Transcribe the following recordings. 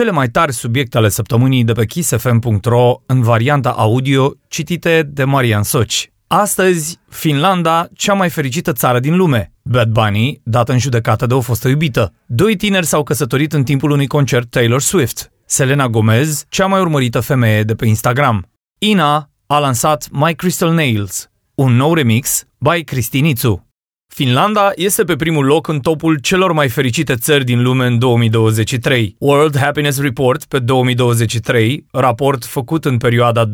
cele mai tari subiecte ale săptămânii de pe kissfm.ro în varianta audio citite de Marian Soci. Astăzi, Finlanda, cea mai fericită țară din lume. Bad Bunny, dat în judecată de o fostă iubită. Doi tineri s-au căsătorit în timpul unui concert Taylor Swift. Selena Gomez, cea mai urmărită femeie de pe Instagram. Ina a lansat My Crystal Nails, un nou remix by Cristinițu. Finlanda este pe primul loc în topul celor mai fericite țări din lume în 2023. World Happiness Report pe 2023, raport făcut în perioada 2020-2022,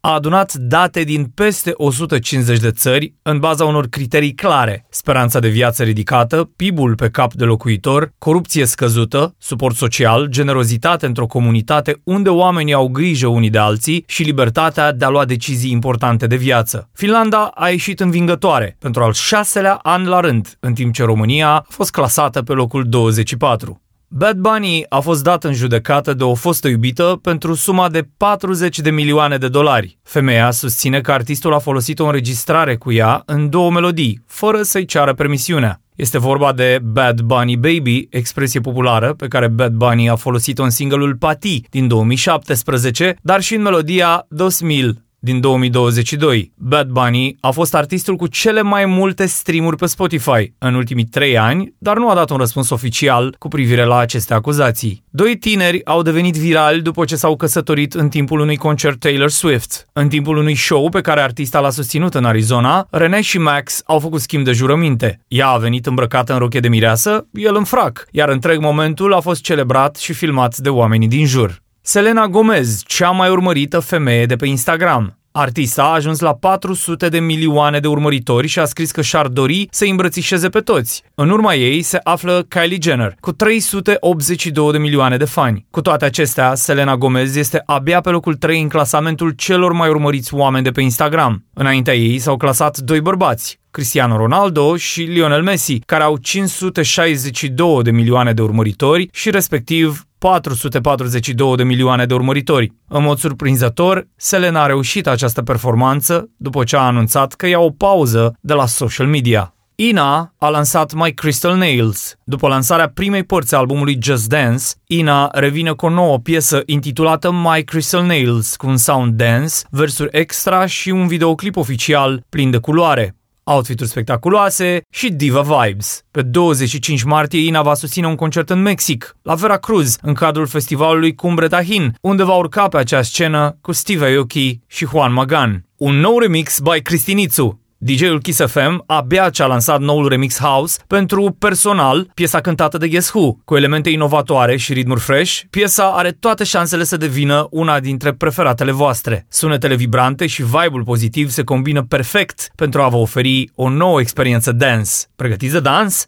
a adunat date din peste 150 de țări în baza unor criterii clare. Speranța de viață ridicată, PIB-ul pe cap de locuitor, corupție scăzută, suport social, generozitate într-o comunitate unde oamenii au grijă unii de alții și libertatea de a lua decizii importante de viață. Finlanda a ieșit învingătoare învingătoare pentru al șaselea an la rând, în timp ce România a fost clasată pe locul 24. Bad Bunny a fost dat în judecată de o fostă iubită pentru suma de 40 de milioane de dolari. Femeia susține că artistul a folosit o înregistrare cu ea în două melodii, fără să-i ceară permisiunea. Este vorba de Bad Bunny Baby, expresie populară pe care Bad Bunny a folosit-o în singurul Pati din 2017, dar și în melodia Dos Mil din 2022. Bad Bunny a fost artistul cu cele mai multe streamuri pe Spotify în ultimii trei ani, dar nu a dat un răspuns oficial cu privire la aceste acuzații. Doi tineri au devenit virali după ce s-au căsătorit în timpul unui concert Taylor Swift. În timpul unui show pe care artista l-a susținut în Arizona, René și Max au făcut schimb de jurăminte. Ea a venit îmbrăcată în roche de mireasă, el în frac, iar întreg momentul a fost celebrat și filmat de oamenii din jur. Selena Gomez, cea mai urmărită femeie de pe Instagram. Artista a ajuns la 400 de milioane de urmăritori și a scris că și-ar dori să îmbrățișeze pe toți. În urma ei se află Kylie Jenner, cu 382 de milioane de fani. Cu toate acestea, Selena Gomez este abia pe locul 3 în clasamentul celor mai urmăriți oameni de pe Instagram. Înaintea ei s-au clasat doi bărbați, Cristiano Ronaldo și Lionel Messi, care au 562 de milioane de urmăritori și respectiv 442 de milioane de urmăritori. În mod surprinzător, Selena a reușit această performanță după ce a anunțat că ia o pauză de la social media. Ina a lansat My Crystal Nails. După lansarea primei părți a albumului Just Dance, Ina revine cu o nouă piesă intitulată My Crystal Nails, cu un sound dance, versuri extra și un videoclip oficial plin de culoare outfituri spectaculoase și diva vibes. Pe 25 martie, Ina va susține un concert în Mexic, la Veracruz, în cadrul festivalului Cumbre Tahin, unde va urca pe acea scenă cu Steve Aoki și Juan Magan. Un nou remix by Cristinițu, DJ-ul Kiss FM abia ce a lansat noul remix house pentru Personal, piesa cântată de Guess Who. Cu elemente inovatoare și ritmuri fresh, piesa are toate șansele să devină una dintre preferatele voastre. Sunetele vibrante și vibe-ul pozitiv se combină perfect pentru a vă oferi o nouă experiență dance. Pregătiți de dans?